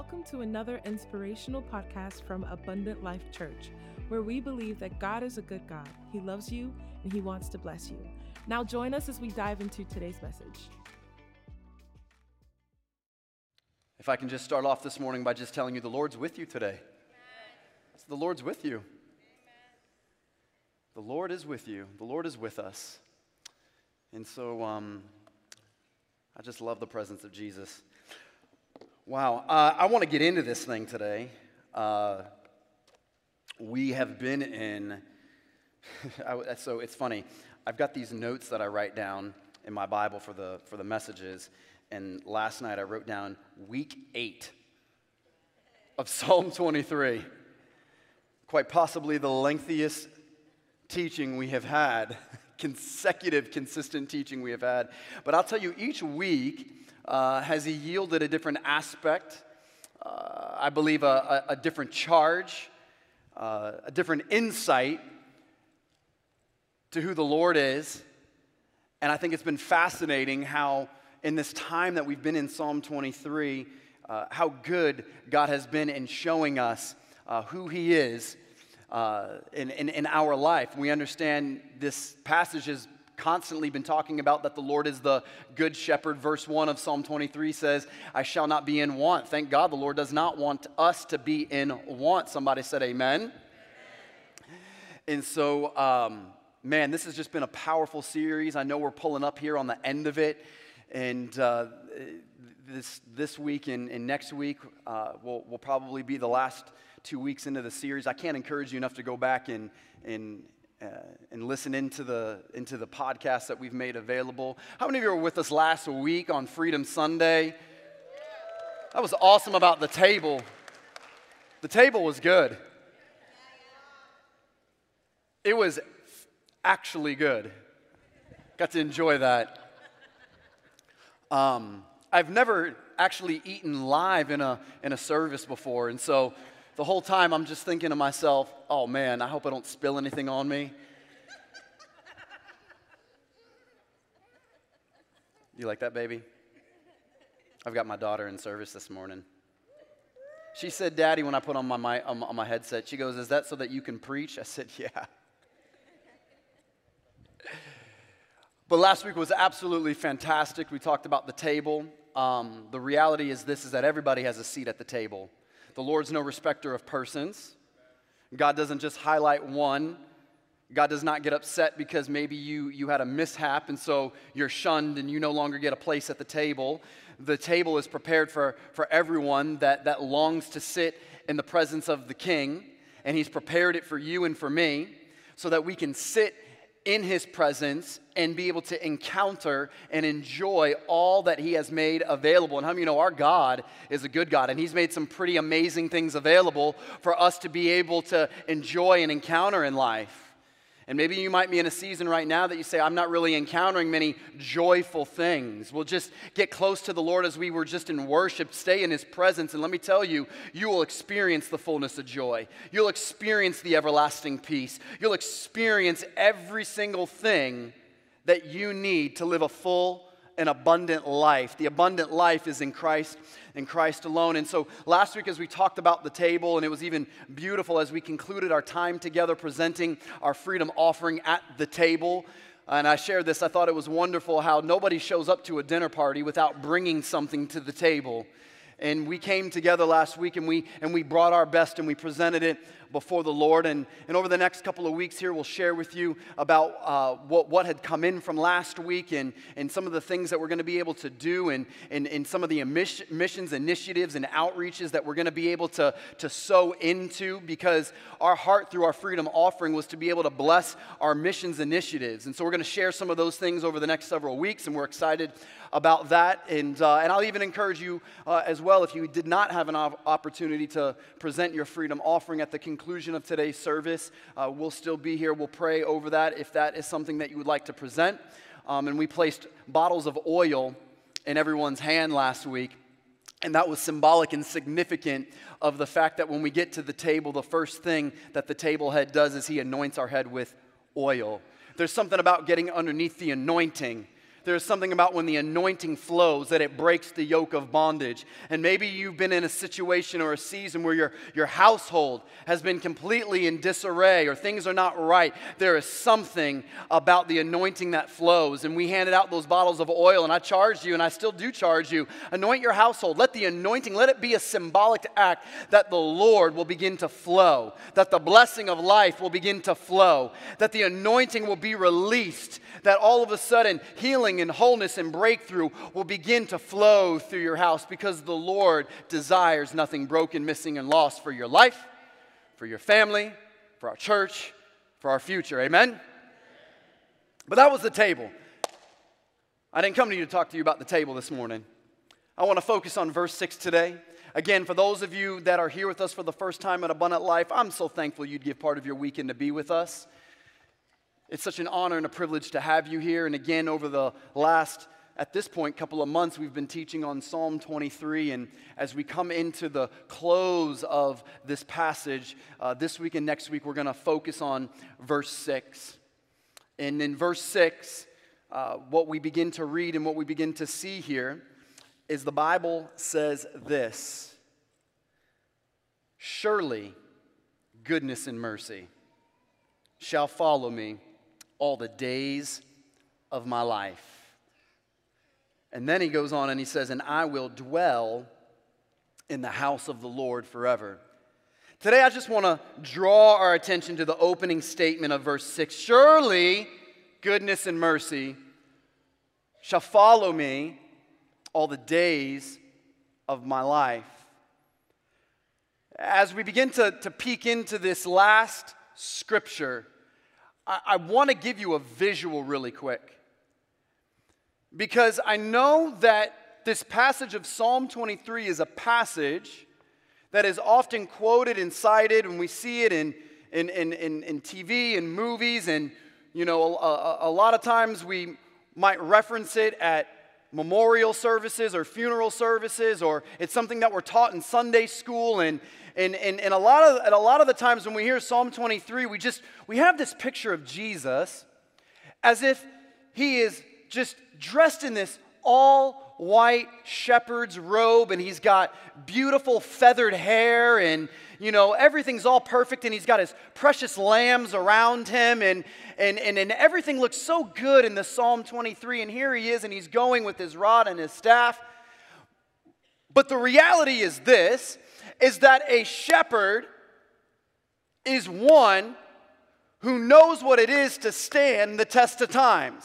Welcome to another inspirational podcast from Abundant Life Church, where we believe that God is a good God. He loves you and He wants to bless you. Now, join us as we dive into today's message. If I can just start off this morning by just telling you the Lord's with you today. The Lord's with you. Amen. The Lord is with you. The Lord is with us. And so um, I just love the presence of Jesus. Wow. Uh, I want to get into this thing today. Uh, we have been in, so it's funny. I've got these notes that I write down in my Bible for the, for the messages. And last night I wrote down week eight of Psalm 23. Quite possibly the lengthiest teaching we have had, consecutive, consistent teaching we have had. But I'll tell you, each week uh, has he yielded a different aspect, uh, I believe a, a, a different charge, uh, a different insight to who the Lord is. And I think it's been fascinating how, in this time that we've been in Psalm 23, uh, how good God has been in showing us uh, who He is uh, in, in, in, our life. We understand this passage has constantly been talking about that the Lord is the good shepherd. Verse 1 of Psalm 23 says, I shall not be in want. Thank God the Lord does not want us to be in want. Somebody said, Amen. amen. And so, um, man, this has just been a powerful series. I know we're pulling up here on the end of it. And uh, this, this week and, and next week uh, will, will probably be the last two weeks into the series. I can't encourage you enough to go back and, and, uh, and listen into the, into the podcast that we've made available. How many of you were with us last week on Freedom Sunday? That was awesome about the table. The table was good. It was actually good. Got to enjoy that. Um, I've never actually eaten live in a, in a service before, and so the whole time I'm just thinking to myself, oh man, I hope I don't spill anything on me. You like that, baby? I've got my daughter in service this morning. She said, Daddy, when I put on my, my, on my headset, she goes, Is that so that you can preach? I said, Yeah. But last week was absolutely fantastic. We talked about the table. Um, the reality is this is that everybody has a seat at the table. The Lord's no respecter of persons. God doesn't just highlight one. God does not get upset because maybe you, you had a mishap and so you're shunned and you no longer get a place at the table. The table is prepared for, for everyone that, that longs to sit in the presence of the King, and He's prepared it for you and for me so that we can sit in his presence and be able to encounter and enjoy all that he has made available. And how many you know our God is a good God and he's made some pretty amazing things available for us to be able to enjoy and encounter in life. And maybe you might be in a season right now that you say, I'm not really encountering many joyful things. We'll just get close to the Lord as we were just in worship, stay in His presence. And let me tell you, you will experience the fullness of joy. You'll experience the everlasting peace. You'll experience every single thing that you need to live a full and abundant life. The abundant life is in Christ in Christ alone. And so last week, as we talked about the table, and it was even beautiful as we concluded our time together presenting our freedom offering at the table. And I shared this, I thought it was wonderful how nobody shows up to a dinner party without bringing something to the table. And we came together last week and we, and we brought our best and we presented it before the Lord. And, and over the next couple of weeks here, we'll share with you about uh, what, what had come in from last week and, and some of the things that we're going to be able to do and, and, and some of the missions, initiatives, and outreaches that we're going to be able to, to sow into because our heart through our freedom offering was to be able to bless our missions initiatives. And so we're going to share some of those things over the next several weeks, and we're excited about that. And, uh, and I'll even encourage you uh, as well if you did not have an opportunity to present your freedom offering at the conclusion conclusion of today's service. Uh, we'll still be here. We'll pray over that if that is something that you would like to present. Um, and we placed bottles of oil in everyone's hand last week. And that was symbolic and significant of the fact that when we get to the table, the first thing that the table head does is he anoints our head with oil. There's something about getting underneath the anointing There's something about when the anointing flows that it breaks the yoke of bondage. And maybe you've been in a situation or a season where your, your household has been completely in disarray or things are not right. There is something about the anointing that flows. And we handed out those bottles of oil, and I charged you, and I still do charge you. Anoint your household. Let the anointing, let it be a symbolic act that the Lord will begin to flow, that the blessing of life will begin to flow, that the anointing will be released, that all of a sudden healing and wholeness and breakthrough will begin to flow through your house because the Lord desires nothing broken, missing, and lost for your life, for your family, for our church, for our future. Amen? But that was the table. I didn't come to you to talk to you about the table this morning. I want to focus on verse 6 today. Again, for those of you that are here with us for the first time at Abundant Life, I'm so thankful you'd give part of your weekend to be with us. It's such an honor and a privilege to have you here. And again, over the last, at this point, couple of months, we've been teaching on Psalm 23. And as we come into the close of this passage, uh, this week and next week, we're going to focus on verse 6. And in verse 6, uh, what we begin to read and what we begin to see here is the Bible says this Surely goodness and mercy shall follow me all the days of my life. And then he goes on and he says, And I will dwell in the house of the Lord forever. Today, I just want to draw our attention to the opening statement of verse 6 Surely goodness and mercy shall follow me all the days of my life. As we begin to, to peek into this last scripture, I, I want to give you a visual really quick. Because I know that this passage of Psalm 23 is a passage that is often quoted and cited, and we see it in, in, in, in, in TV and movies, and you know, a, a, lot of times we might reference it at memorial services or funeral services, or it's something that we're taught in Sunday school, and, and, and, and, a lot of, and a lot of the times when we hear Psalm 23, we just, we have this picture of Jesus as if he is just dressed in this all white shepherd's robe and he's got beautiful feathered hair and you know everything's all perfect and he's got his precious lambs around him and and and, and everything looks so good in the psalm 23 and here he is and he's going with his rod and his staff but the reality is this is that a shepherd is one who knows what it is to stand the test of times.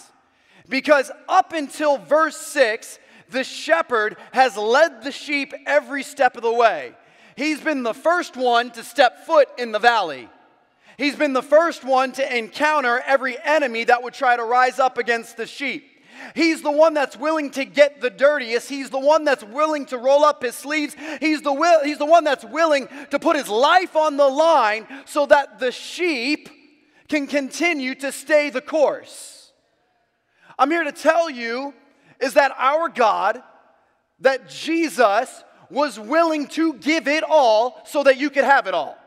Because up until verse 6, the shepherd has led the sheep every step of the way. He's been the first one to step foot in the valley. He's been the first one to encounter every enemy that would try to rise up against the sheep. He's the one that's willing to get the dirtiest. He's the one that's willing to roll up his sleeves. He's the, will, he's the one that's willing to put his life on the line so that the sheep can continue to stay the course. I'm here to tell you is that our God, that Jesus was willing to give it all so that you could have it all.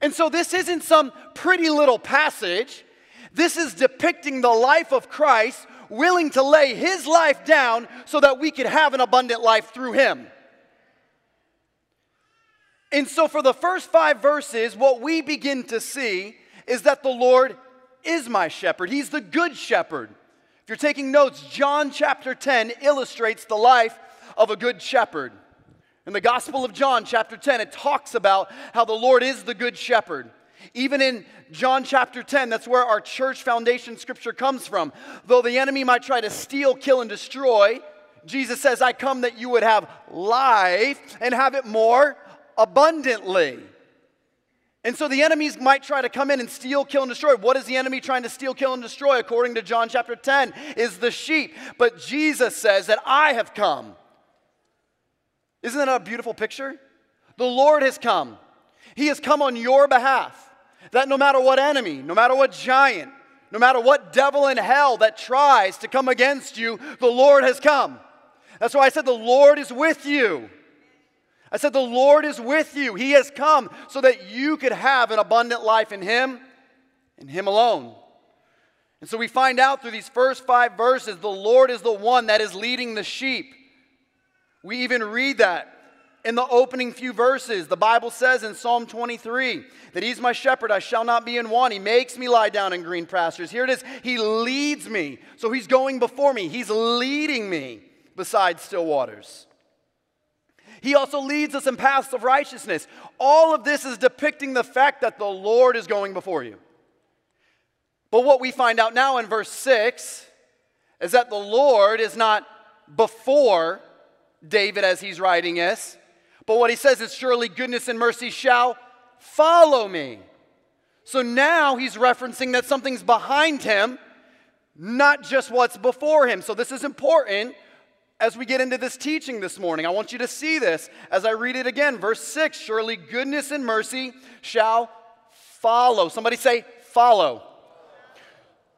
And so this isn't some pretty little passage. This is depicting the life of Christ, willing to lay his life down so that we could have an abundant life through him. And so, for the first five verses, what we begin to see is that the Lord is my shepherd. He's the good shepherd. If you're taking notes, John chapter 10 illustrates the life of a good shepherd. In the Gospel of John, chapter 10, it talks about how the Lord is the good shepherd. Even in John chapter 10, that's where our church foundation scripture comes from. Though the enemy might try to steal, kill, and destroy, Jesus says, I come that you would have life and have it more abundantly. And so the enemies might try to come in and steal, kill, and destroy. What is the enemy trying to steal, kill, and destroy? According to John chapter 10, is the sheep. But Jesus says that I have come. Isn't that a beautiful picture? The Lord has come. He has come on your behalf. That no matter what enemy, no matter what giant, no matter what devil in hell that tries to come against you, the Lord has come. That's why I said the Lord is with you. I said the Lord is with you. He has come so that you could have an abundant life in Him and Him alone. And so we find out through these first five verses the Lord is the one that is leading the sheep. We even read that in the opening few verses. The Bible says in Psalm 23 that He's my shepherd, I shall not be in want. He makes me lie down in green pastures. Here it is He leads me. So He's going before me, He's leading me beside still waters. He also leads us in paths of righteousness. All of this is depicting the fact that the Lord is going before you. But what we find out now in verse 6 is that the Lord is not before David as he's writing this, but what he says is, Surely goodness and mercy shall follow me. So now he's referencing that something's behind him, not just what's before him. So this is important as we get into this teaching this morning. I want you to see this as I read it again. Verse 6 Surely goodness and mercy shall follow. Somebody say, Follow.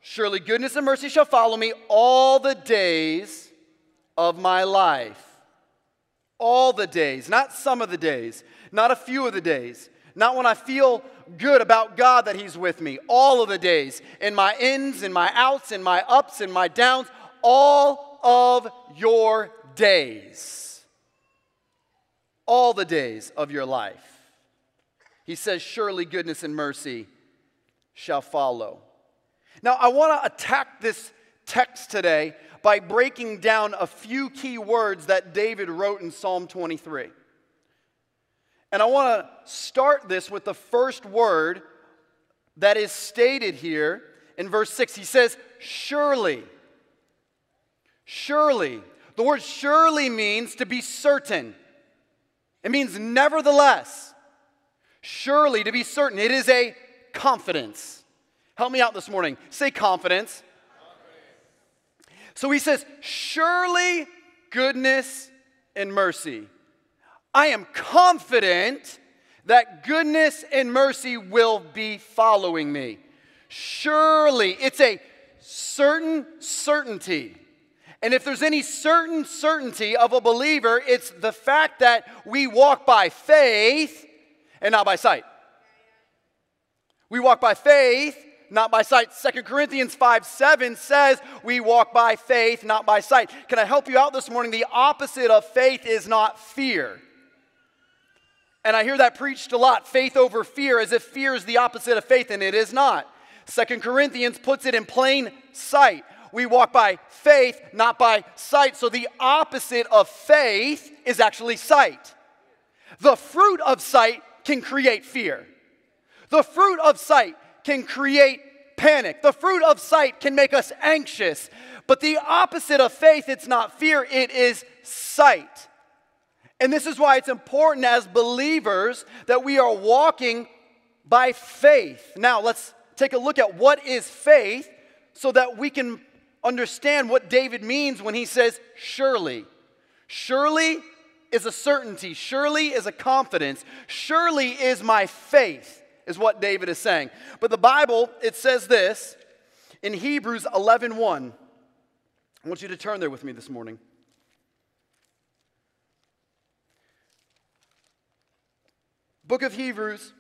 Surely goodness and mercy shall follow me all the days of my life. All the days, not some of the days, not a few of the days, not when I feel good about God that He's with me. All of the days, in my ins, in my outs, in my ups, in my downs, all of your days. All the days of your life. He says, Surely goodness and mercy shall follow. Now, I want to attack this text today by breaking down a few key words that David wrote in Psalm 23. And I want to start this with the first word that is stated here in verse 6. He says, Surely. Surely. The word surely means to be certain, it means nevertheless. Surely, to be certain. It is a confidence. Help me out this morning. Say confidence. confidence. So he says, Surely goodness and mercy. I am confident that goodness and mercy will be following me. Surely, it's a certain certainty. And if there's any certain certainty of a believer, it's the fact that we walk by faith and not by sight. We walk by faith, not by sight. Second Corinthians 5 7 says we walk by faith, not by sight. Can I help you out this morning? The opposite of faith is not fear. And I hear that preached a lot faith over fear, as if fear is the opposite of faith, and it is not. Second Corinthians puts it in plain sight we walk by faith, not by sight. So the opposite of faith is actually sight. The fruit of sight can create fear. The fruit of sight can create panic. The fruit of sight can make us anxious. But the opposite of faith, it's not fear, it is sight. And this is why it's important as believers that we are walking by faith. Now, let's take a look at what is faith so that we can understand what David means when he says, surely. Surely is a certainty, surely is a confidence, surely is my faith, is what David is saying. But the Bible, it says this in Hebrews 11 1. I want you to turn there with me this morning. Book of Hebrews,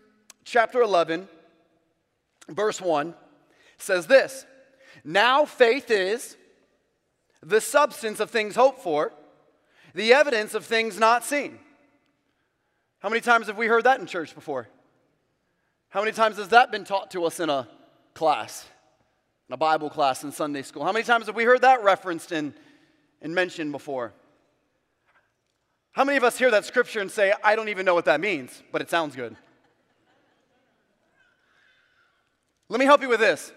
chapter 11, verse 1 says this now faith is the substance of things hoped for, the evidence of things not seen. How many times have we heard that in church before? How many times has that been taught to us in a class, in a Bible class in Sunday school? How many times have we heard that referenced and, and mentioned before? How many of us hear that scripture and say, I don't even know what that means, but it sounds good? Let me help you with this.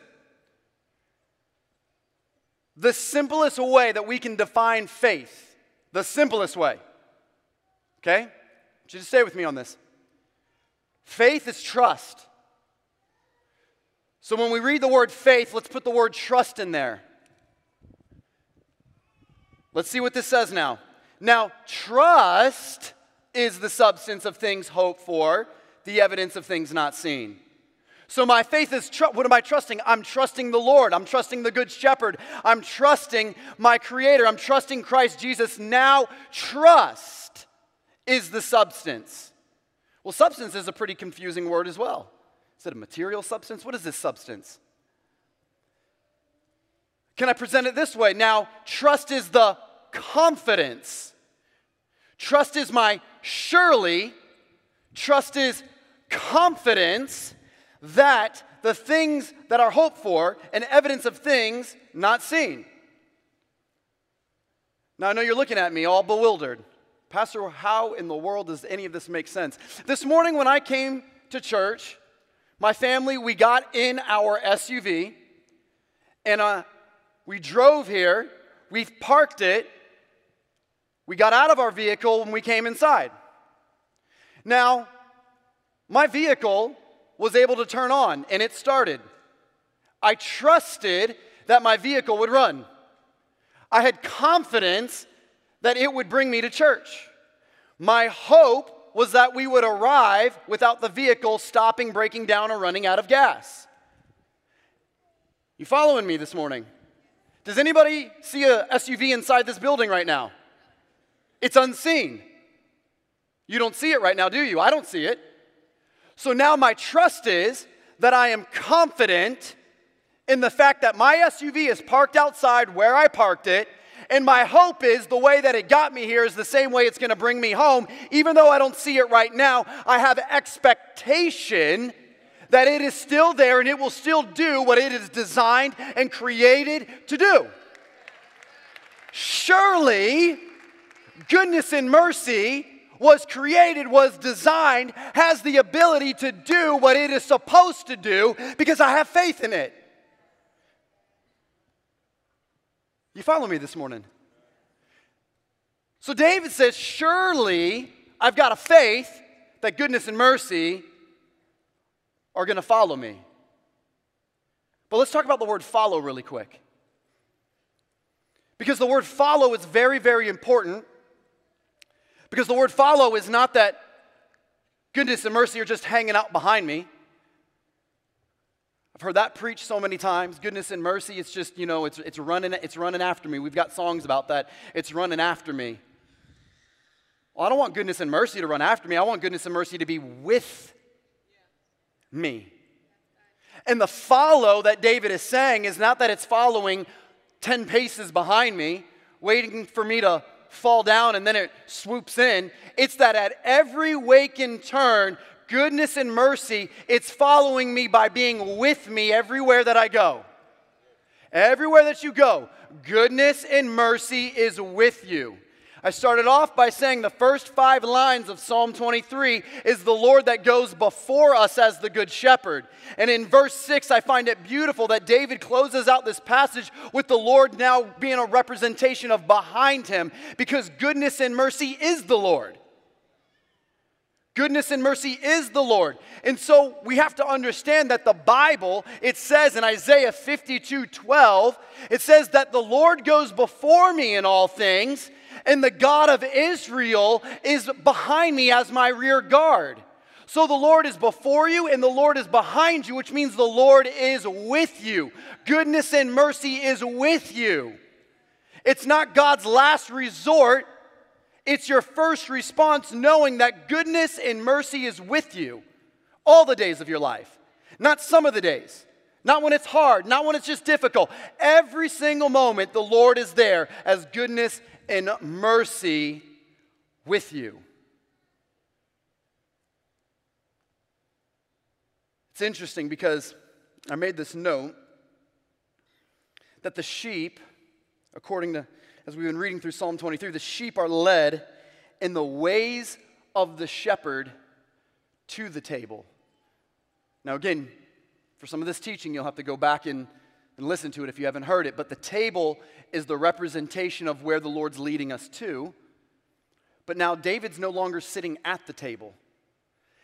The simplest way that we can define faith, the simplest way, okay? Just stay with me on this. Faith is trust. So when we read the word faith, let's put the word trust in there. Let's see what this says now. Now, trust is the substance of things hoped for, the evidence of things not seen. So my faith is tr- what am I trusting? I'm trusting the Lord. I'm trusting the Good Shepherd. I'm trusting my Creator. I'm trusting Christ Jesus. Now, trust is the substance. Well, substance is a pretty confusing word as well. Is it a material substance? What is this substance? Can I present it this way? Now, trust is the confidence. Trust is my surely. Trust is confidence that the things that are hoped for and evidence of things not seen. Now, I know you're looking at me all bewildered. Pastor, how in the world does any of this make sense? This morning, when I came to church, my family, we got in our SUV and uh, we drove here. We parked it. We got out of our vehicle when we came inside. Now, my vehicle was able to turn on and it started. I trusted that my vehicle would run. I had confidence that it would bring me to church. My hope was that we would arrive without the vehicle stopping, breaking down, or running out of gas. You following me this morning? Does anybody see a SUV inside this building right now? It's unseen. You don't see it right now, do you? I don't see it. So now my trust is that I am confident in the fact that my SUV is parked outside where I parked it. And my hope is the way that it got me here is the same way it's going to bring me home. Even though I don't see it right now, I have expectation that it is still there and it will still do what it is designed and created to do. Surely, goodness and mercy was created, was designed, has the ability to do what it is supposed to do because I have faith in it. You follow me this morning? So David says, Surely I've got a faith that goodness and mercy are going to follow me. But let's talk about the word follow really quick. Because the word follow is very, very important. Because the word follow is not that goodness and mercy are just hanging out behind me. I've heard that preached so many times. Goodness and mercy, it's just, you know, it's, it's, running, it's running after me. We've got songs about that. It's running after me. Well, I don't want goodness and mercy to run after me. I want goodness and mercy to be with me. And the follow that David is saying is not that it's following 10 paces behind me, waiting for me to fall down and then it swoops in. It's that at every wake and turn, goodness and mercy, it's following me by being with me everywhere that I go. Everywhere that you go, goodness and mercy is with you. I started off by saying the first five lines of Psalm 23 is the Lord that goes before us as the Good Shepherd. And in verse 6, I find it beautiful that David closes out this passage with the Lord now being a representation of behind him because goodness and mercy is the Lord. Goodness and mercy is the Lord. And so we have to understand that the Bible, it says in Isaiah 52 12, it says that the Lord goes before me in all things, and the God of Israel is behind me as my rear guard. So the Lord is before you and the Lord is behind you, which means the Lord is with you. Goodness and mercy is with you. It's not God's last resort, it's your first response knowing that goodness and mercy is with you all the days of your life, not some of the days. Not when it's hard, not when it's just difficult. Every single moment, the Lord is there as goodness and mercy with you. It's interesting because I made this note that the sheep, according to as we've been reading through Psalm 23, the sheep are led in the ways of the shepherd to the table. Now, again, for some of this teaching, you'll have to go back and, and listen to it if you haven't heard it, but the table is the representation of where the Lord's leading us to. But now David's no longer sitting at the table.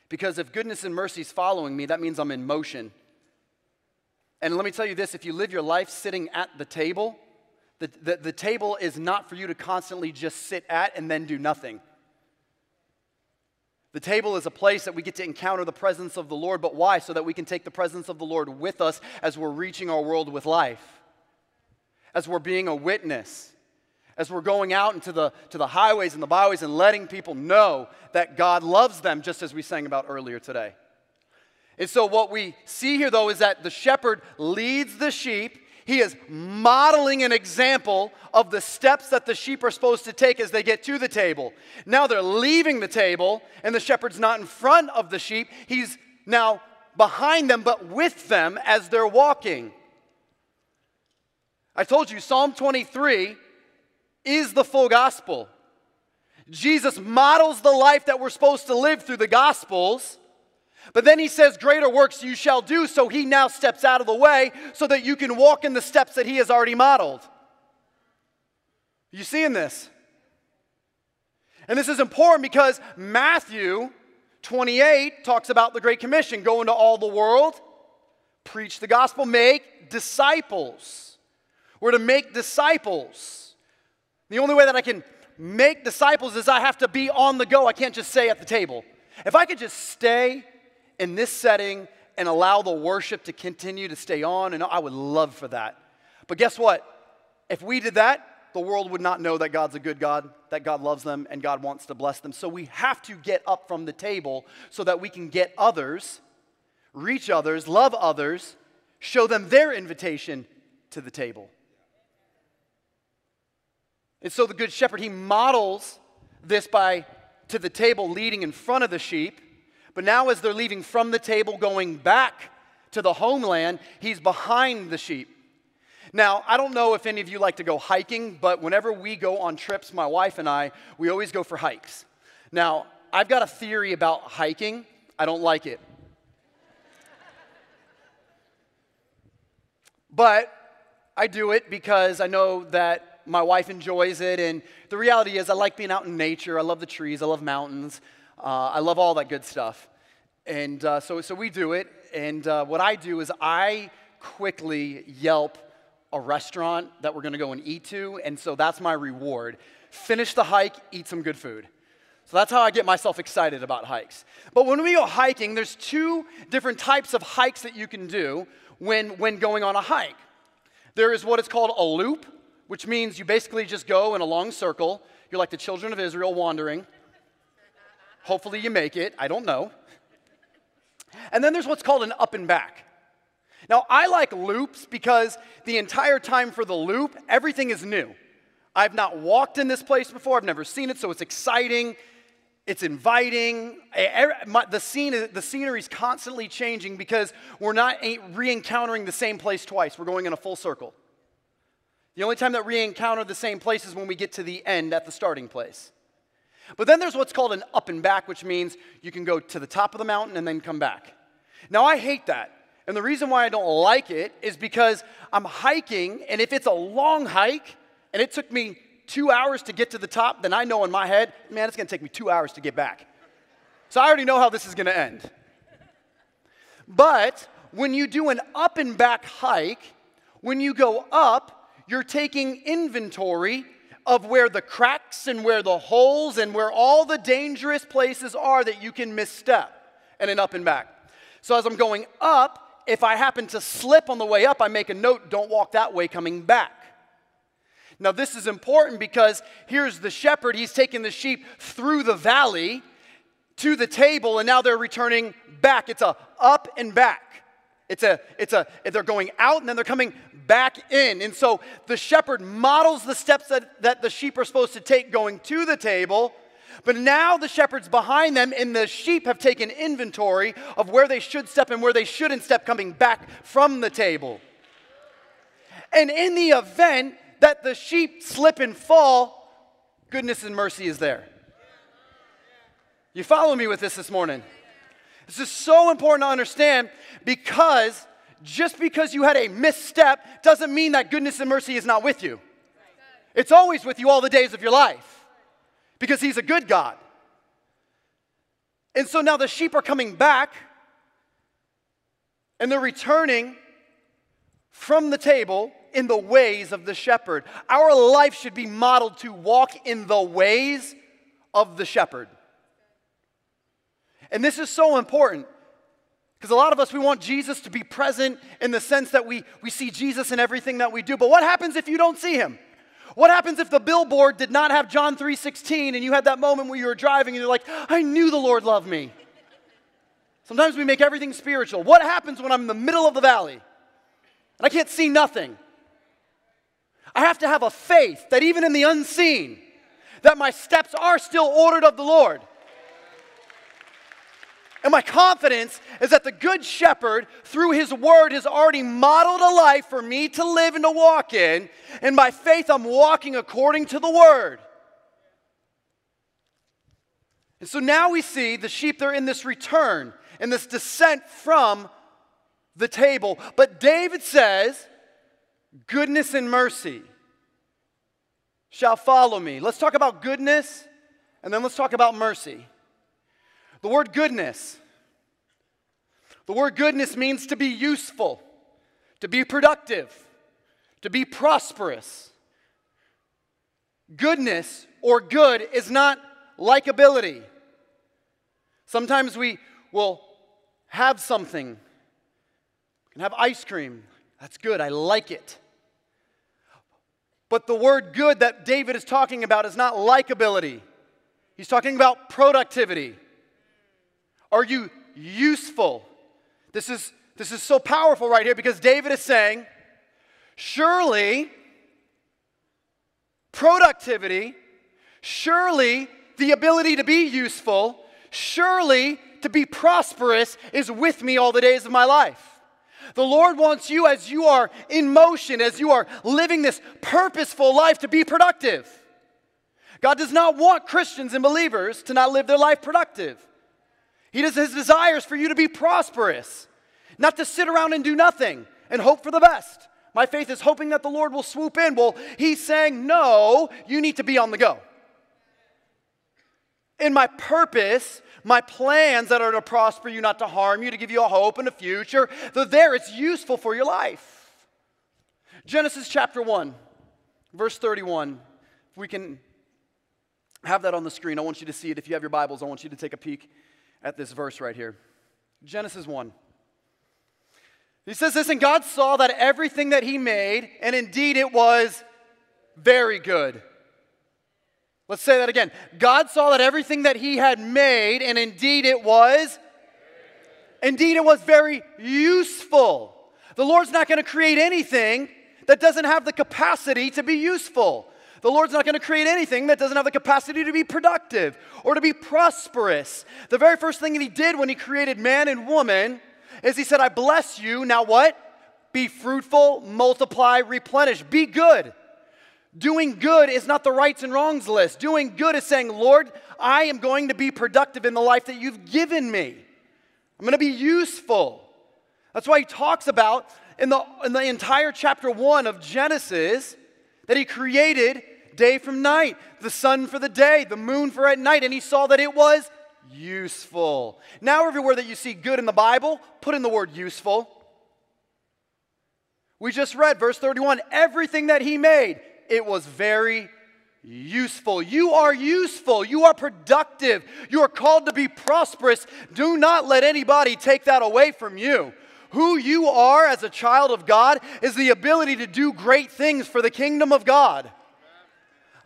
Because if goodness and mercy is following me, that means I'm in motion. And let me tell you this if you live your life sitting at the table, the, the, the table is not for you to constantly just sit at and then do nothing. The table is a place that we get to encounter the presence of the Lord, but why? So that we can take the presence of the Lord with us as we're reaching our world with life, as we're being a witness, as we're going out into the, to the highways and the byways and letting people know that God loves them, just as we sang about earlier today. And so, what we see here, though, is that the shepherd leads the sheep He is modeling an example of the steps that the sheep are supposed to take as they get to the table. Now they're leaving the table, and the shepherd's not in front of the sheep. He's now behind them, but with them as they're walking. I told you, Psalm 23 is the full gospel. Jesus models the life that we're supposed to live through the gospels. But then he says, Greater works you shall do. So he now steps out of the way so that you can walk in the steps that he has already modeled. You seeing this? And this is important because Matthew 28 talks about the Great Commission go into all the world, preach the gospel, make disciples. We're to make disciples. The only way that I can make disciples is I have to be on the go. I can't just stay at the table. If I could just stay in this setting and allow the worship to continue to stay on, and I would love for that. But guess what? If we did that, the world would not know that God's a good God, that God loves them, and God wants to bless them. So we have to get up from the table so that we can get others, reach others, love others, show them their invitation to the table. And so the Good Shepherd, he models this by to the table leading in front of the sheep but now, as they're leaving from the table, going back to the homeland, he's behind the sheep. Now, I don't know if any of you like to go hiking, but whenever we go on trips, my wife and I, we always go for hikes. Now, I've got a theory about hiking. I don't like it. but I do it because I know that my wife enjoys it. And the reality is, I like being out in nature. I love the trees, I love mountains. Uh, I love all that good stuff. And uh, so, so we do it. And uh, what I do is I quickly Yelp a restaurant that we're going to go and eat to. And so that's my reward. Finish the hike, eat some good food. So that's how I get myself excited about hikes. But when we go hiking, there's two different types of hikes that you can do when, when going on a hike. There is what is called a loop, which means you basically just go in a long circle. You're like the children of Israel wandering. Hopefully, you make it. I don't know. And then there's what's called an up and back. Now, I like loops because the entire time for the loop, everything is new. I've not walked in this place before, I've never seen it, so it's exciting. It's inviting. The, scene, the scenery is constantly changing because we're not re encountering the same place twice. We're going in a full circle. The only time that we encounter the same place is when we get to the end at the starting place. But then there's what's called an up and back, which means you can go to the top of the mountain and then come back. Now, I hate that. And the reason why I don't like it is because I'm hiking, and if it's a long hike and it took me two hours to get to the top, then I know in my head, man, it's gonna take me two hours to get back. So I already know how this is gonna end. But when you do an up and back hike, when you go up, you're taking inventory of where the cracks and where the holes and where all the dangerous places are that you can misstep and an up and back. So as I'm going up, if I happen to slip on the way up, I make a note don't walk that way coming back. Now, this is important because here's the shepherd. He's taking the sheep through the valley to the table, and now they're returning back. It's a up and back. It's a, it's a, they're going out and then they're coming back in. And so the shepherd models the steps that, that the sheep are supposed to take going to the table. But now the shepherd's behind them, and the sheep have taken inventory of where they should step and where they shouldn't step coming back from the table. And in the event that the sheep slip and fall, goodness and mercy is there. You follow me with this this morning? This is so important to understand because just because you had a misstep doesn't mean that goodness and mercy is not with you. It's always with you all the days of your life because He's a good God. And so now the sheep are coming back and they're returning from the table in the ways of the shepherd. Our life should be modeled to walk in the ways of the shepherd. And this is so important because a lot of us, we want Jesus to be present in the sense that we, we see Jesus in everything that we do. But what happens if you don't see him? What happens if the billboard did not have John 3:16 and you had that moment where you were driving and you're like, I knew the Lord loved me. Sometimes we make everything spiritual. What happens when I'm in the middle of the valley and I can't see nothing? I have to have a faith that even in the unseen, that my steps are still ordered of the Lord. And my confidence is that the Good Shepherd, through His Word, has already modeled a life for me to live and to walk in. And by faith, I'm walking according to the Word. And so now we see the sheep, they're in this return, in this descent from the table. But David says, goodness and mercy shall follow me. Let's talk about goodness and then let's talk about mercy. The word goodness. The word goodness means to be useful, to be productive, to be prosperous. Goodness or good is not likability. Sometimes we will have something, we can have ice cream. That's good, I like it. But the word good that David is talking about is not likability. He's talking about productivity. Are you useful? This is, this is so powerful right here because David is saying, surely productivity, surely the ability to be useful, surely to be prosperous is with me all the days of my life. The Lord wants you as you are in motion, as you are living this purposeful life, to be productive. God does not want Christians and believers to not live their life productive. He does his desires for you to be prosperous, not to sit around and do nothing and hope for the best. My faith is hoping that the Lord will swoop in. Well, he's saying, no, you need to be on the go. In my purpose, my plans that are to prosper you, not to harm you, to give you a hope and a future, they're there. It's useful for your life. Genesis chapter 1, verse 31. If we can have that on the screen, I want you to see it. If you have your Bibles, I want you to take a peek at this verse right here. Genesis 1. He says this, and God saw that everything that He made, and indeed it was very good. Let's say that again. God saw that everything that He had made, and indeed it was, indeed it was very useful. The Lord's not going to create anything that doesn't have the capacity to be useful. The Lord's not going to create anything that doesn't have the capacity to be productive or to be prosperous. The very first thing that He did when He created man and woman is He said, I bless you. Now what? Be fruitful, multiply, replenish, be good. Doing good is not the rights and wrongs list. Doing good is saying, Lord, I am going to be productive in the life that you've given me. I'm going to be useful. That's why he talks about in the, in the entire chapter one of Genesis that he created day from night, the sun for the day, the moon for at night, and he saw that it was useful. Now, everywhere that you see good in the Bible, put in the word useful. We just read verse 31 everything that he made, it was very useful. You are useful. You are productive. You are called to be prosperous. Do not let anybody take that away from you. Who you are as a child of God is the ability to do great things for the kingdom of God.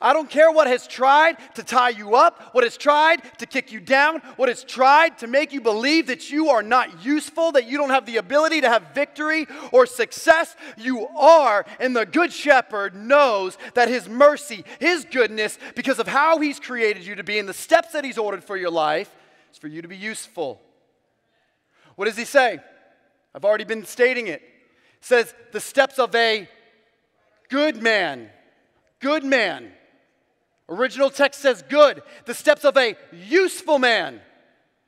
I don't care what has tried to tie you up, what has tried to kick you down, what has tried to make you believe that you are not useful, that you don't have the ability to have victory or success. You are, and the Good Shepherd knows that His mercy, His goodness, because of how He's created you to be and the steps that He's ordered for your life, is for you to be useful. What does He say? I've already been stating it. it says, the steps of a good man. Good man Original text says good. The steps of a useful man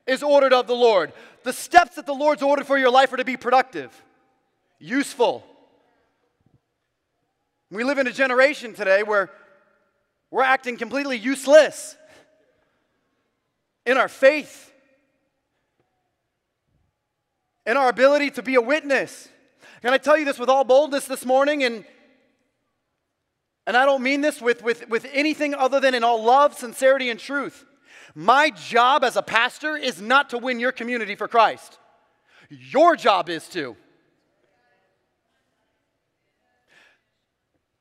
is ordered of the Lord. The steps that the Lord's ordered for your life are to be productive, useful. We live in a generation today where we're acting completely useless in our faith, in our ability to be a witness. Can I tell you this with all boldness this morning? And and I don't mean this with, with, with anything other than in all love, sincerity, and truth. My job as a pastor is not to win your community for Christ. Your job is to.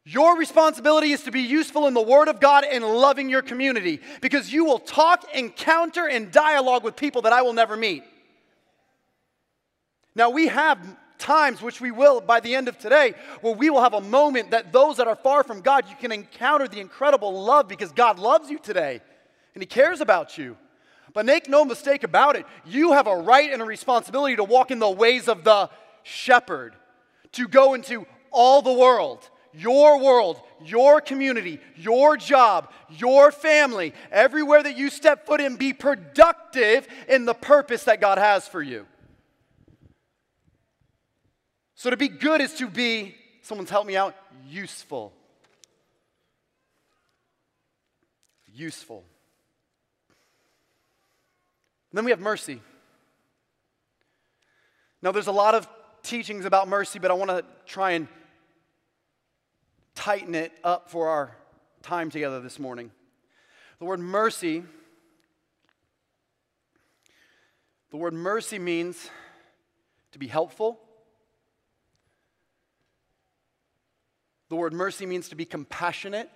Your responsibility is to be useful in the Word of God and loving your community because you will talk, encounter, and dialogue with people that I will never meet. Now, we have times, which we will by the end of today, where we will have a moment that those that are far from God, you can encounter the incredible love because God loves you today and He cares about you. But make no mistake about it, you have a right and a responsibility to walk in the ways of the shepherd, to go into all the world, your world, your community, your job, your family, everywhere that you step foot in, be productive in the purpose that God has for you. So to be good is to be, someone's helped me out, useful. Useful. And then we have mercy. Now, there's a lot of teachings about mercy, but I want to try and tighten it up for our time together this morning. The word mercy, the word mercy means to be helpful. The word mercy means to be compassionate.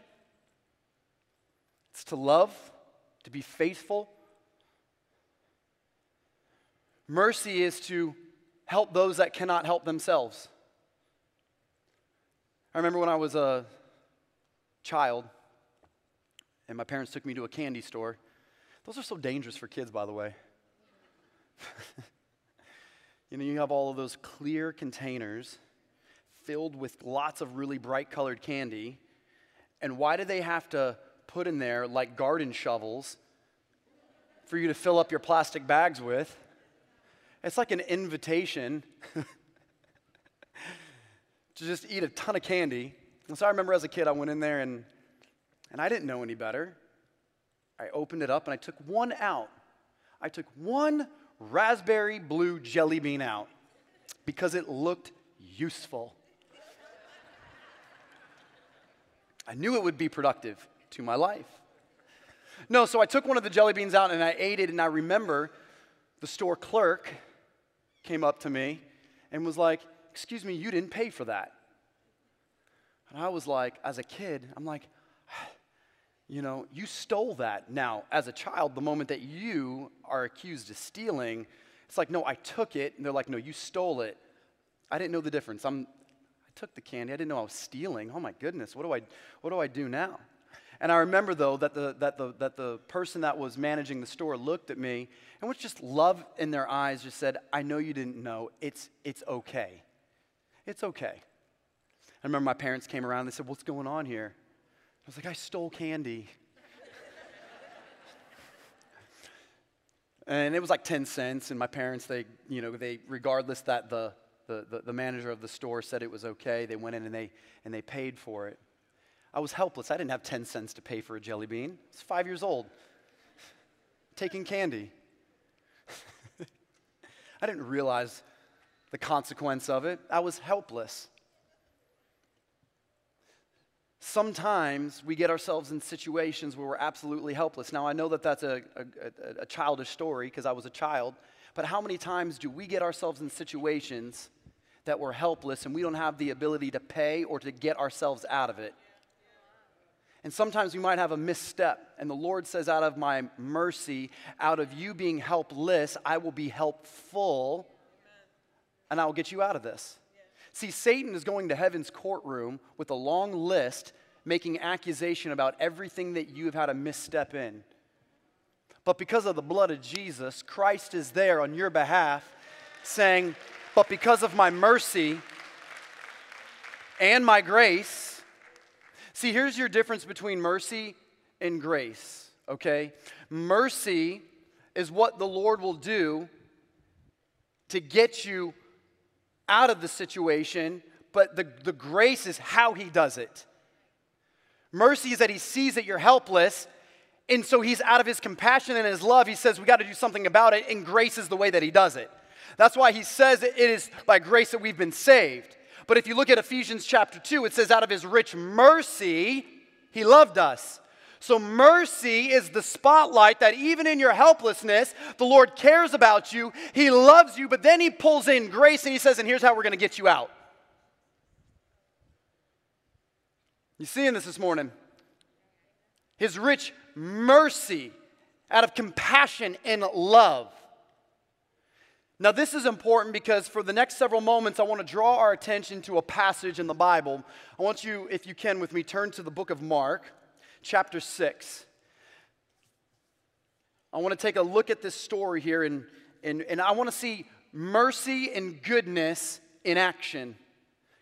It's to love, to be faithful. Mercy is to help those that cannot help themselves. I remember when I was a child and my parents took me to a candy store. Those are so dangerous for kids, by the way. you know, you have all of those clear containers filled with lots of really bright colored candy. And why do they have to put in there like garden shovels for you to fill up your plastic bags with? It's like an invitation to just eat a ton of candy. And so I remember as a kid, I went in there and, and I didn't know any better. I opened it up and I took one out. I took one raspberry blue jelly bean out because it looked useful. I knew it would be productive to my life. No, so I took one of the jelly beans out and I ate it, and I remember the store clerk came up to me and was like, Excuse me, you didn't pay for that. And I was like, as a kid, I'm like, you know, you stole that. Now, as a child, the moment that you are accused of stealing, it's like, no, I took it. And they're like, no, you stole it. I didn't know the difference. I'm, took the candy. I didn't know I was stealing. Oh my goodness, what do I, what do I do now? And I remember, though, that the, that, the, that the person that was managing the store looked at me and with just love in their eyes just said, I know you didn't know. It's, it's okay. It's okay. I remember my parents came around and they said, What's going on here? I was like, I stole candy. and it was like 10 cents, and my parents, they, you know, they, regardless that the, the, the, the manager of the store said it was okay, they went in and they, and they paid for it. I was helpless. I didn't have 10 cents to pay for a jelly bean. I was five years old, taking candy. I didn't realize the consequence of it. I was helpless. Sometimes we get ourselves in situations where we're absolutely helpless. Now, I know that that's a, a, a childish story because I was a child, but how many times do we get ourselves in situations that we're helpless and we don't have the ability to pay or to get ourselves out of it? And sometimes we might have a misstep. And the Lord says, out of my mercy, out of you being helpless, I will be helpful and I will get you out of this. See, Satan is going to heaven's courtroom with a long list making accusation about everything that you have had a misstep in. But because of the blood of Jesus, Christ is there on your behalf saying, But because of my mercy and my grace, See, here's your difference between mercy and grace, okay? Mercy is what the Lord will do to get you out of the situation, but the, the grace is how He does it. Mercy is that He sees that you're helpless, and so He's out of His compassion and His love, He says, We got to do something about it, and grace is the way that He does it. That's why He says it is by grace that we've been saved. But if you look at Ephesians chapter 2, it says, out of his rich mercy, he loved us. So, mercy is the spotlight that even in your helplessness, the Lord cares about you. He loves you, but then He pulls in grace and He says, and here's how we're going to get you out. You seeing this this morning? His rich mercy out of compassion and love. Now, this is important because for the next several moments, I want to draw our attention to a passage in the Bible. I want you, if you can, with me, turn to the book of Mark, chapter 6. I want to take a look at this story here, and, and, and I want to see mercy and goodness in action.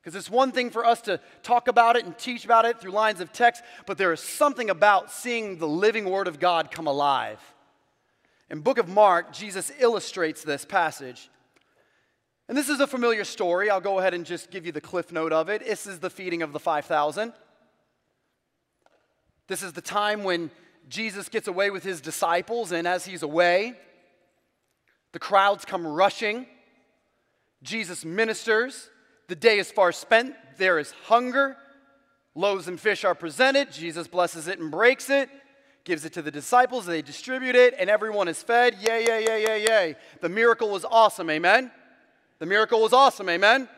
Because it's one thing for us to talk about it and teach about it through lines of text, but there is something about seeing the living Word of God come alive. In book of Mark, Jesus illustrates this passage. And this is a familiar story. I'll go ahead and just give you the cliff note of it. This is the feeding of the 5,000. This is the time when Jesus gets away with his disciples, and as he's away, the crowds come rushing. Jesus ministers. The day is far spent. There is hunger. Loaves and fish are presented. Jesus blesses it and breaks it gives it to the disciples, they distribute it, and everyone is fed. Yay, yay, yay, yay, yay. The miracle was awesome, amen? The miracle was awesome, amen?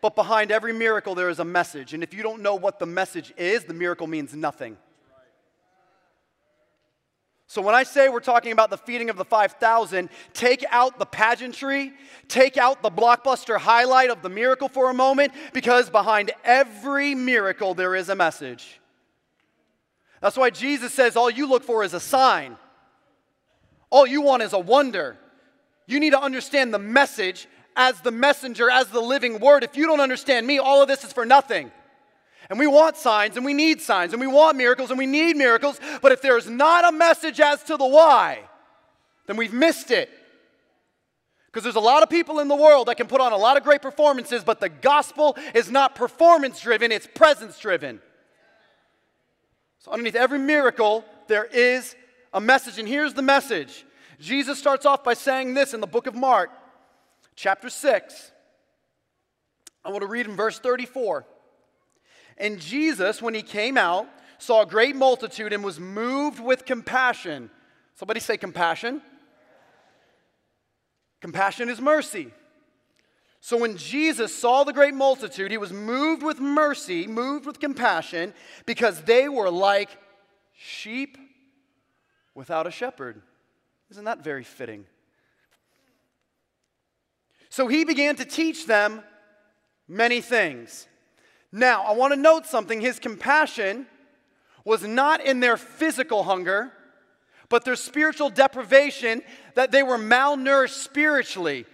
But behind every miracle, there is a message. And if you don't know what the message is, the miracle means nothing. So when I say we're talking about the feeding of the 5,000, take out the pageantry, take out the blockbuster highlight of the miracle for a moment, because behind every miracle, there is a message. That's why Jesus says all you look for is a sign. All you want is a wonder. You need to understand the message as the messenger, as the living word. If you don't understand me, all of this is for nothing. And we want signs and we need signs and we want miracles and we need miracles. But if there's not a message as to the why, then we've missed it. Because there's a lot of people in the world that can put on a lot of great performances, but the gospel is not performance driven, it's presence driven. So, underneath every miracle, there is a message. And here's the message Jesus starts off by saying this in the book of Mark, chapter 6. I want to read in verse 34. And Jesus, when he came out, saw a great multitude and was moved with compassion. Somebody say compassion. Compassion is mercy. So when Jesus saw the great multitude, he was moved with mercy, moved with compassion, because they were like sheep without a shepherd. Isn't that very fitting? So he began to teach them many things. Now, I want to note something. His compassion was not in their physical hunger, but their spiritual deprivation, that they were malnourished spiritually.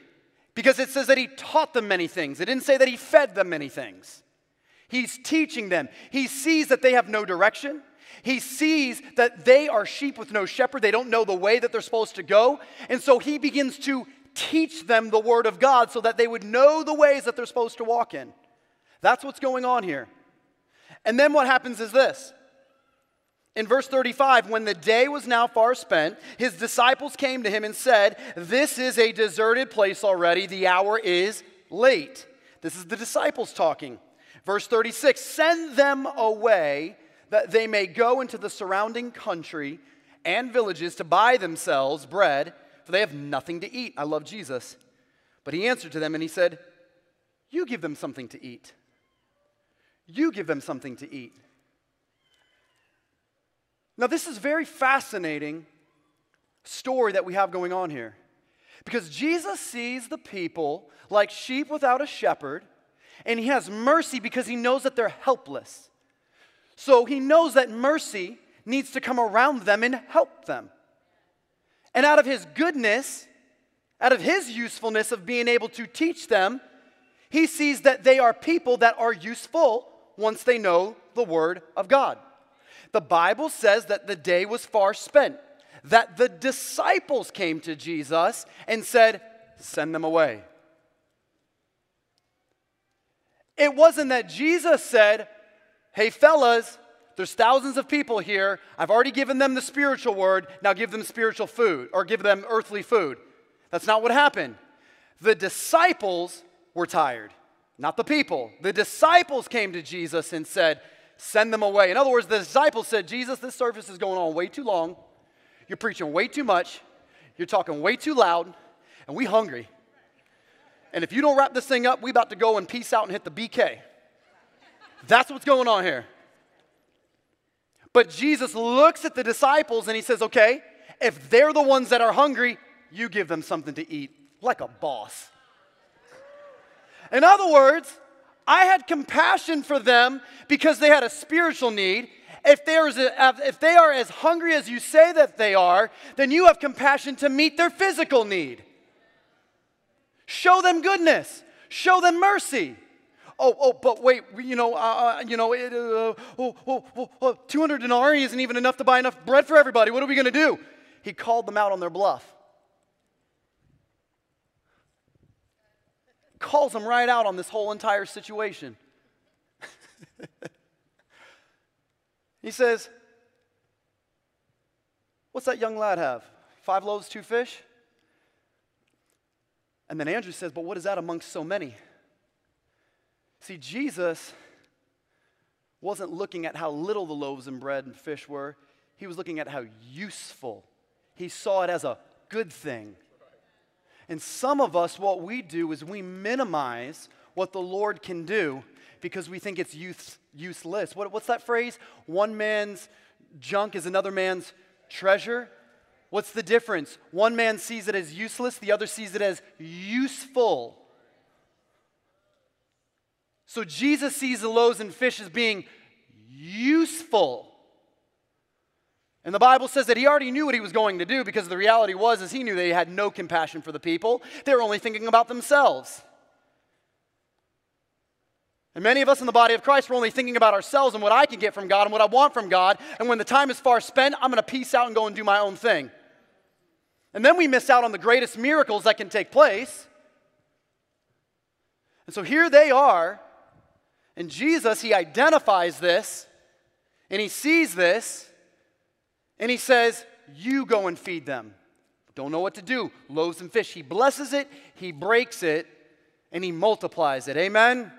Because it says that he taught them many things. It didn't say that he fed them many things. He's teaching them. He sees that they have no direction. He sees that they are sheep with no shepherd. They don't know the way that they're supposed to go. And so he begins to teach them the word of God so that they would know the ways that they're supposed to walk in. That's what's going on here. And then what happens is this in verse 35, when the day was now far spent, his disciples came to him and said, This is a deserted place already. The hour is late. This is the disciples talking. Verse 36 Send them away that they may go into the surrounding country and villages to buy themselves bread, for they have nothing to eat. I love Jesus. But he answered to them and he said, You give them something to eat. You give them something to eat. Now, this is very fascinating story that we have going on here. Because Jesus sees the people like sheep without a shepherd, and he has mercy because he knows that they're helpless. So he knows that mercy needs to come around them and help them. And out of his goodness, out of his usefulness of being able to teach them, he sees that they are people that are useful once they know the Word of God. The Bible says that the day was far spent, that the disciples came to Jesus and said, Send them away. It wasn't that Jesus said, Hey, fellas, there's thousands of people here. I've already given them the spiritual word. Now give them spiritual food or give them earthly food. That's not what happened. The disciples were tired, not the people. The disciples came to Jesus and said, send them away. In other words, the disciples said, Jesus, this service is going on way too long. You're preaching way too much. You're talking way too loud. And we hungry. And if you don't wrap this thing up, we about to go and peace out and hit the BK. That's what's going on here. But Jesus looks at the disciples and he says, okay, if they're the ones that are hungry, you give them something to eat. like a boss. In other words, I had compassion for them because they had a spiritual need. If, a, if they are as hungry as you say that they are, then you have compassion to meet their physical need. Show them goodness, show them mercy. Oh, oh, but wait, you know, uh, uh you know, it, uh, oh, oh, oh, 200 denarii isn't even enough to buy enough bread for everybody. What are we going to do? He called them out on their bluff. Calls them right out on this whole entire situation. he says, What's that young lad have? Five loaves, two fish? And then Andrew says, But what is that amongst so many? See, Jesus wasn't looking at how little the loaves and bread and fish were, he was looking at how useful. He saw it as a good thing. And some of us, what we do is we minimize what the Lord can do because we think it's use, useless. What, what's that phrase? One man's junk is another man's treasure. What's the difference? One man sees it as useless, the other sees it as useful. So Jesus sees the loaves and fish as being useful. And the Bible says that he already knew what he was going to do because the reality was is he knew they had no compassion for the people. They were only thinking about themselves. And many of us in the body of Christ were only thinking about ourselves and what I can get from God and what I want from God. And when the time is far spent, I'm going to peace out and go and do my own thing. And then we miss out on the greatest miracles that can take place. And so here they are, and Jesus, he identifies this, and he sees this, and he says, You go and feed them. Don't know what to do. Loaves and fish. He blesses it, he breaks it, and he multiplies it. Amen?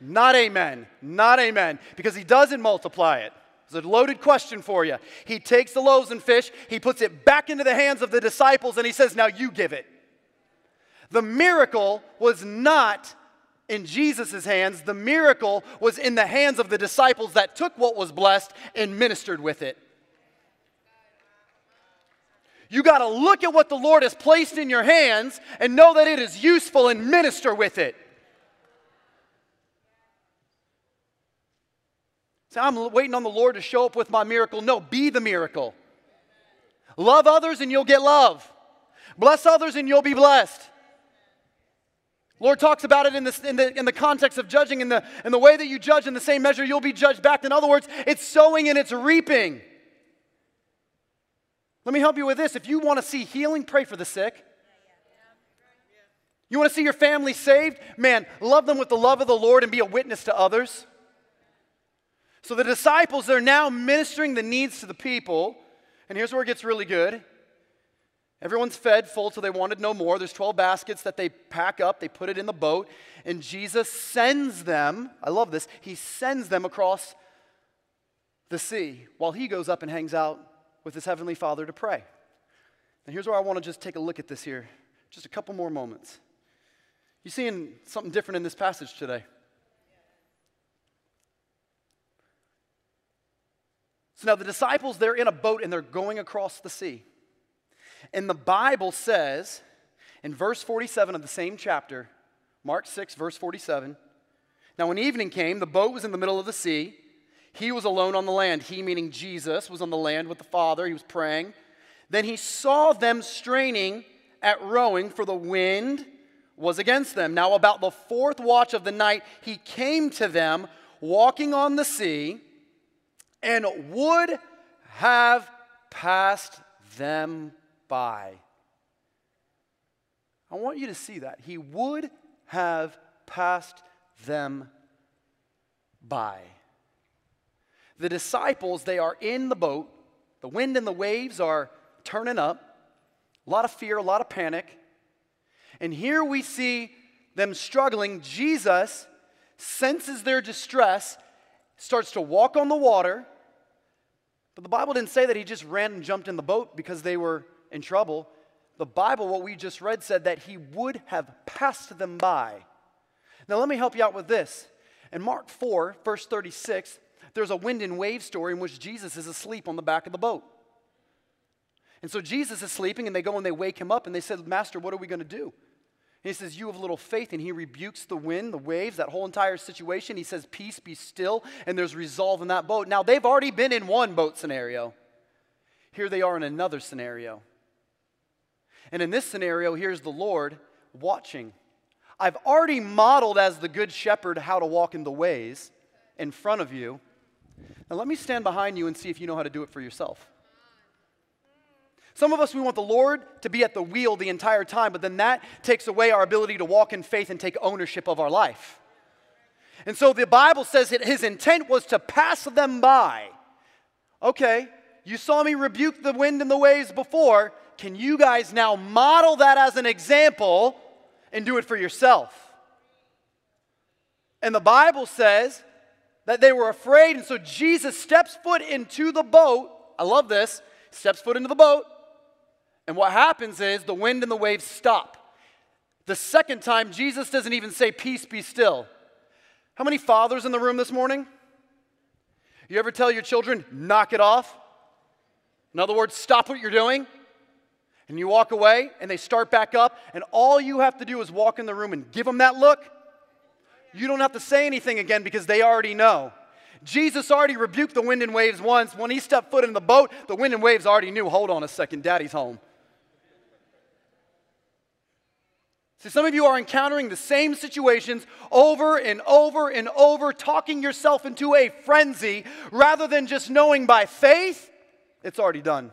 Not amen. Not amen. Because he doesn't multiply it. It's a loaded question for you. He takes the loaves and fish, he puts it back into the hands of the disciples, and he says, Now you give it. The miracle was not in Jesus' hands, the miracle was in the hands of the disciples that took what was blessed and ministered with it. You got to look at what the Lord has placed in your hands and know that it is useful and minister with it. Say, I'm waiting on the Lord to show up with my miracle. No, be the miracle. Love others and you'll get love. Bless others and you'll be blessed. Lord talks about it in, this, in, the, in the context of judging, in the, in the way that you judge, in the same measure you'll be judged back. In other words, it's sowing and it's reaping. Let me help you with this. If you want to see healing, pray for the sick. You want to see your family saved? Man, love them with the love of the Lord and be a witness to others. So the disciples, they're now ministering the needs to the people. And here's where it gets really good. Everyone's fed full so they wanted no more. There's 12 baskets that they pack up, they put it in the boat, and Jesus sends them, I love this, he sends them across the sea while he goes up and hangs out with his heavenly Father to pray. And here's where I want to just take a look at this here, just a couple more moments. You seeing something different in this passage today? So now the disciples, they're in a boat and they're going across the sea. And the Bible says in verse 47 of the same chapter, Mark 6, verse 47, now when evening came, the boat was in the middle of the sea. He was alone on the land. He, meaning Jesus, was on the land with the Father. He was praying. Then he saw them straining at rowing, for the wind was against them. Now, about the fourth watch of the night, he came to them walking on the sea and would have passed them by. I want you to see that. He would have passed them by. The disciples, they are in the boat. The wind and the waves are turning up. A lot of fear, a lot of panic. And here we see them struggling. Jesus senses their distress starts to walk on the water. But the Bible didn't say that he just ran and jumped in the boat because they were in trouble. The Bible, what we just read, said that he would have passed them by. Now, let me help you out with this. In Mark 4, verse 36, there's a wind and wave story in which Jesus is asleep on the back of the boat. And so Jesus is sleeping, and they go and they wake him up, and they said, Master, what are we going to do? he says, You have little faith. And he rebukes the wind, the waves, that whole entire situation. He says, Peace, be still. And there's resolve in that boat. Now, they've already been in one boat scenario. Here they are in another scenario. And in this scenario, here's the Lord watching. I've already modeled as the good shepherd how to walk in the ways in front of you. Now, let me stand behind you and see if you know how to do it for yourself. Some of us, we want the Lord to be at the wheel the entire time, but then that takes away our ability to walk in faith and take ownership of our life. And so the Bible says that his intent was to pass them by. Okay, you saw me rebuke the wind and the waves before. Can you guys now model that as an example and do it for yourself? And the Bible says that they were afraid, and so Jesus steps foot into the boat. I love this. Steps foot into the boat, and what happens is the wind and the waves stop. The second time, Jesus doesn't even say, Peace, be still. How many fathers in the room this morning? You ever tell your children, knock it off? In other words, stop what you're doing? And you walk away and they start back up, and all you have to do is walk in the room and give them that look. You don't have to say anything again because they already know. Jesus already rebuked the wind and waves once. When he stepped foot in the boat, the wind and waves already knew hold on a second, daddy's home. See, some of you are encountering the same situations over and over and over, talking yourself into a frenzy rather than just knowing by faith it's already done.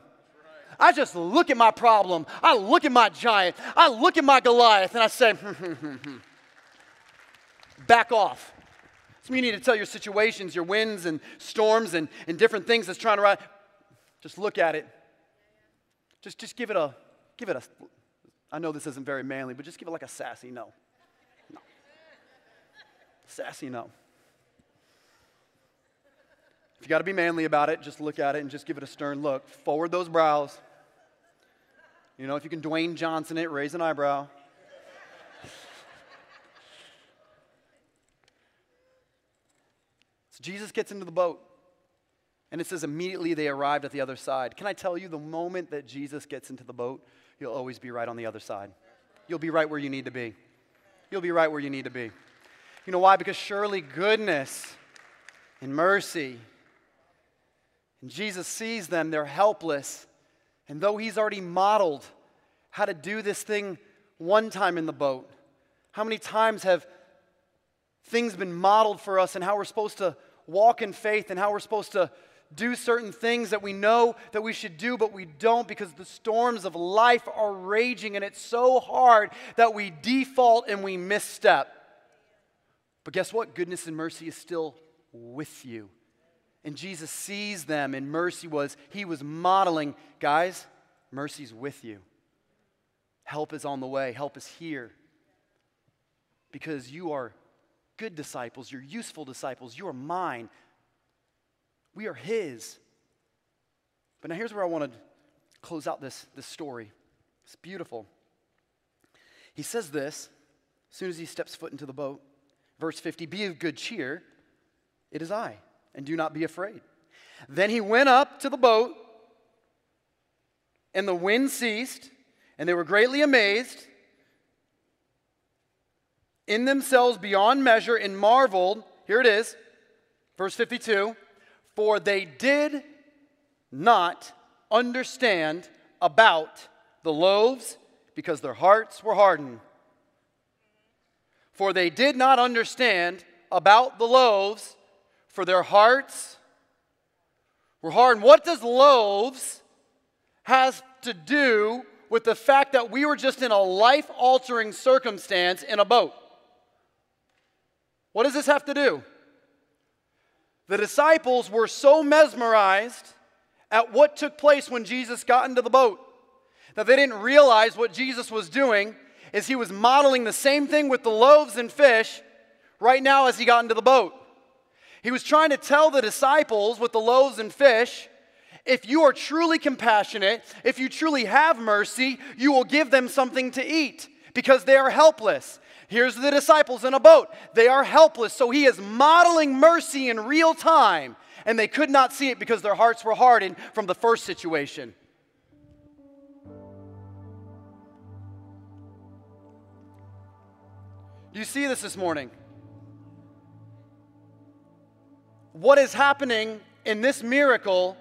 I just look at my problem, I look at my giant, I look at my Goliath, and I say, hmm, hmm, hmm, back off. Of you need to tell your situations, your winds and storms and, and different things that's trying to ride. Just look at it. Just, just give it a, give it a, I know this isn't very manly, but just give it like a sassy no. No. Sassy no. If you got to be manly about it, just look at it and just give it a stern look. Forward those brows. You know, if you can Dwayne Johnson it, raise an eyebrow. So Jesus gets into the boat. And it says immediately they arrived at the other side. Can I tell you, the moment that Jesus gets into the boat, you'll always be right on the other side. You'll be right where you need to be. You'll be right where you need to be. You know why? Because surely goodness and mercy, and Jesus sees them, they're helpless. And though He's already modeled how to do this thing one time in the boat, how many times have things been modeled for us and how we're supposed to walk in faith and how we're supposed to do certain things that we know that we should do, but we don't because the storms of life are raging and it's so hard that we default and we misstep. But guess what? Goodness and mercy is still with you. And Jesus sees them, and mercy was, he was modeling, guys, mercy's with you. Help is on the way, help is here. Because you are good disciples, you're useful disciples, you are mine. We are His. But now here's where I want to close out this, this story. It's beautiful. He says this as soon as he steps foot into the boat. Verse 50 Be of good cheer, it is I, and do not be afraid. Then he went up to the boat, and the wind ceased, and they were greatly amazed in themselves beyond measure and marveled. Here it is, verse 52 for they did not understand about the loaves because their hearts were hardened. For they did not understand about the loaves, for their hearts were hardened. What does loaves has to do with the fact that we were just in a life altering circumstance in a boat? What does this have to do? The disciples were so mesmerized at what took place when Jesus got into the boat that they didn't realize what Jesus was doing is he was modeling the same thing with the loaves and fish right now as he got into the boat. He was trying to tell the disciples with the loaves and fish if you are truly compassionate, if you truly have mercy, you will give them something to eat because they are helpless. Here's the disciples in a boat. They are helpless. So he is modeling mercy in real time. And they could not see it because their hearts were hardened from the first situation. Do you see this this morning? What is happening in this miracle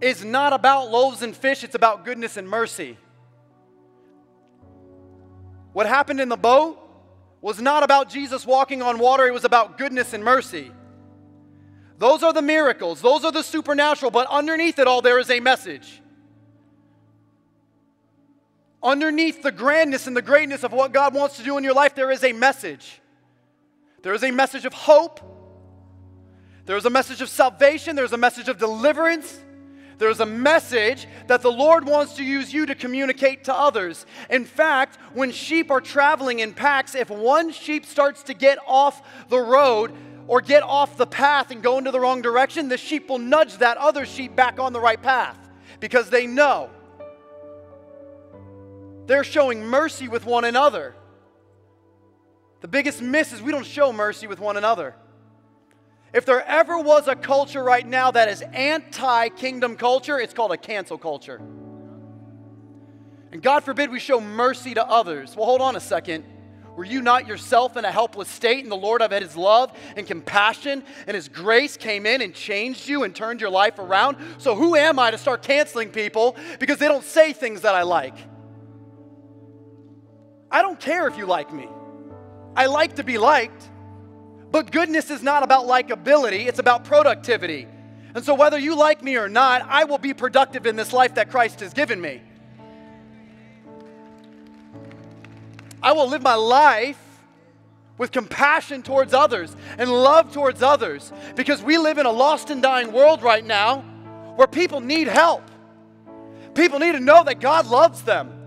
is not about loaves and fish, it's about goodness and mercy. What happened in the boat was not about Jesus walking on water, it was about goodness and mercy. Those are the miracles, those are the supernatural, but underneath it all, there is a message. Underneath the grandness and the greatness of what God wants to do in your life, there is a message. There is a message of hope, there is a message of salvation, there's a message of deliverance. There's a message that the Lord wants to use you to communicate to others. In fact, when sheep are traveling in packs, if one sheep starts to get off the road or get off the path and go into the wrong direction, the sheep will nudge that other sheep back on the right path because they know. They're showing mercy with one another. The biggest miss is we don't show mercy with one another. If there ever was a culture right now that is anti kingdom culture, it's called a cancel culture. And God forbid we show mercy to others. Well, hold on a second. Were you not yourself in a helpless state, and the Lord of His love and compassion and His grace came in and changed you and turned your life around? So, who am I to start canceling people because they don't say things that I like? I don't care if you like me. I like to be liked. But goodness is not about likability, it's about productivity. And so, whether you like me or not, I will be productive in this life that Christ has given me. I will live my life with compassion towards others and love towards others because we live in a lost and dying world right now where people need help. People need to know that God loves them.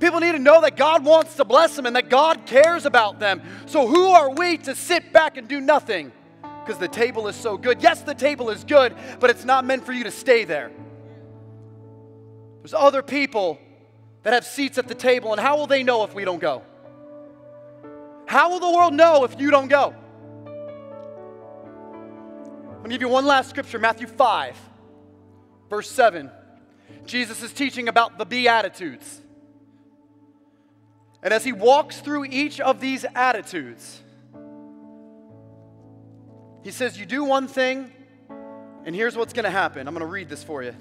People need to know that God wants to bless them and that God cares about them. So, who are we to sit back and do nothing? Because the table is so good. Yes, the table is good, but it's not meant for you to stay there. There's other people that have seats at the table, and how will they know if we don't go? How will the world know if you don't go? I'm going to give you one last scripture Matthew 5, verse 7. Jesus is teaching about the Beatitudes. And as he walks through each of these attitudes, he says, You do one thing, and here's what's going to happen. I'm going to read this for you.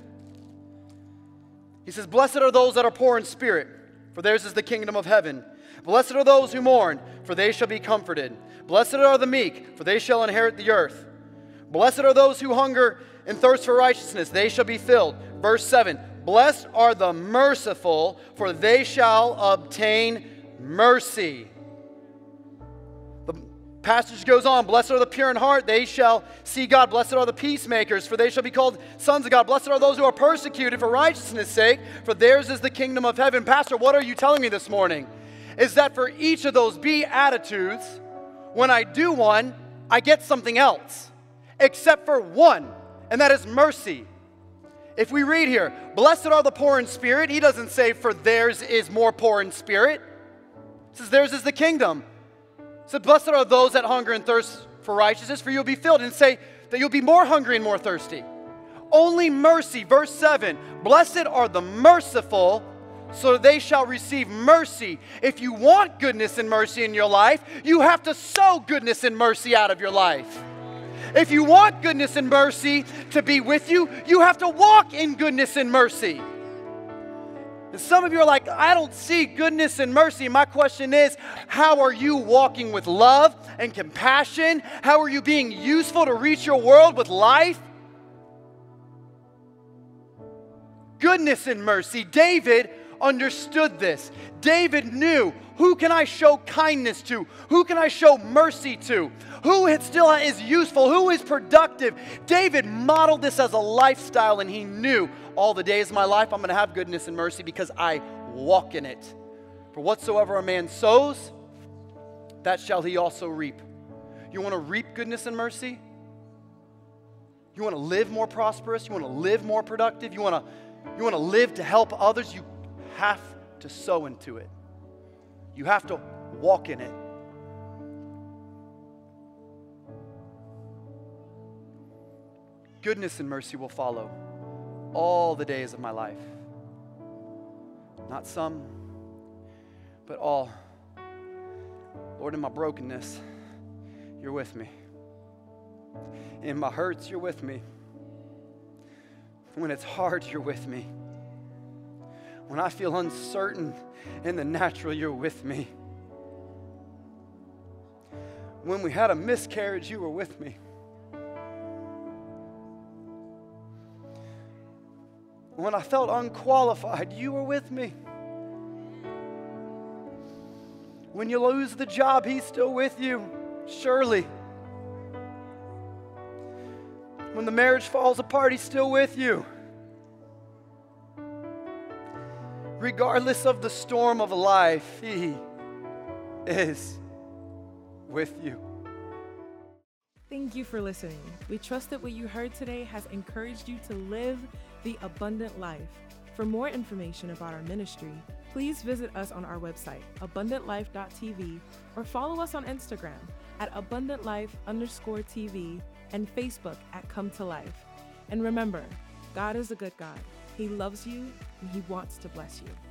He says, Blessed are those that are poor in spirit, for theirs is the kingdom of heaven. Blessed are those who mourn, for they shall be comforted. Blessed are the meek, for they shall inherit the earth. Blessed are those who hunger and thirst for righteousness, they shall be filled. Verse 7 Blessed are the merciful, for they shall obtain mercy. The passage goes on Blessed are the pure in heart, they shall see God. Blessed are the peacemakers, for they shall be called sons of God. Blessed are those who are persecuted for righteousness' sake, for theirs is the kingdom of heaven. Pastor, what are you telling me this morning? Is that for each of those beatitudes, when I do one, I get something else, except for one, and that is mercy. If we read here, blessed are the poor in spirit, he doesn't say, for theirs is more poor in spirit. Says, theirs is the kingdom. He said, blessed are those that hunger and thirst for righteousness, for you'll be filled. And say that you'll be more hungry and more thirsty. Only mercy, verse 7 Blessed are the merciful, so they shall receive mercy. If you want goodness and mercy in your life, you have to sow goodness and mercy out of your life. If you want goodness and mercy to be with you, you have to walk in goodness and mercy. And some of you are like, I don't see goodness and mercy. My question is, how are you walking with love and compassion? How are you being useful to reach your world with life? Goodness and mercy. David understood this. David knew who can I show kindness to? Who can I show mercy to? Who still is useful? Who is productive? David modeled this as a lifestyle and he knew all the days of my life I'm going to have goodness and mercy because I walk in it. For whatsoever a man sows, that shall he also reap. You want to reap goodness and mercy? You want to live more prosperous? You want to live more productive? You want to, you want to live to help others? You have to sow into it. You have to walk in it. Goodness and mercy will follow all the days of my life. Not some, but all. Lord, in my brokenness, you're with me. In my hurts, you're with me. When it's hard, you're with me. When I feel uncertain in the natural, you're with me. When we had a miscarriage, you were with me. When I felt unqualified, you were with me. When you lose the job, He's still with you, surely. When the marriage falls apart, He's still with you. Regardless of the storm of life, He is with you. Thank you for listening. We trust that what you heard today has encouraged you to live the abundant life. For more information about our ministry, please visit us on our website, abundantlife.tv, or follow us on Instagram at abundantlife underscore TV and Facebook at Come to Life. And remember, God is a good God. He loves you and He wants to bless you.